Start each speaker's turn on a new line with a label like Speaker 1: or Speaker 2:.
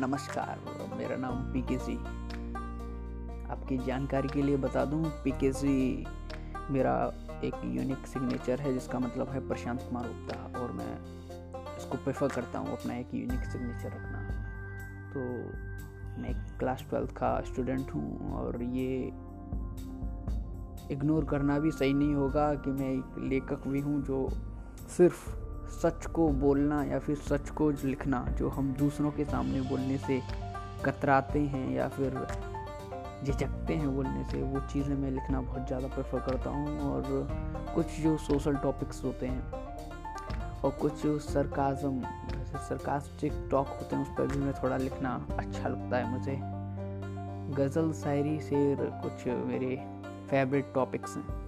Speaker 1: नमस्कार, मेरा नाम पी के सी आपकी जानकारी के लिए बता दूँ पी के सी मेरा एक यूनिक सिग्नेचर है, जिसका मतलब है प्रशांत कुमार गुप्ता, और मैं इसको प्रेफर करता हूँ, अपना एक यूनिक सिग्नेचर रखना। तो मैं क्लास ट्वेल्थ का स्टूडेंट हूँ, और ये इग्नोर करना भी सही नहीं होगा कि मैं एक लेखक भी हूँ जो सिर्फ़ सच को बोलना या फिर सच को लिखना, जो हम दूसरों के सामने बोलने से कतराते हैं या फिर झिझकते हैं बोलने से, वो चीज़ें मैं लिखना बहुत ज़्यादा प्रेफर करता हूँ। और कुछ जो सोशल टॉपिक्स होते हैं और कुछ जो सरकाजम जैसे सरकास्टिक टॉक होते हैं, उस पर भी मैं थोड़ा लिखना अच्छा लगता है मुझे। गज़ल, शायरी, शेर, कुछ मेरे फेवरेट टॉपिक्स हैं।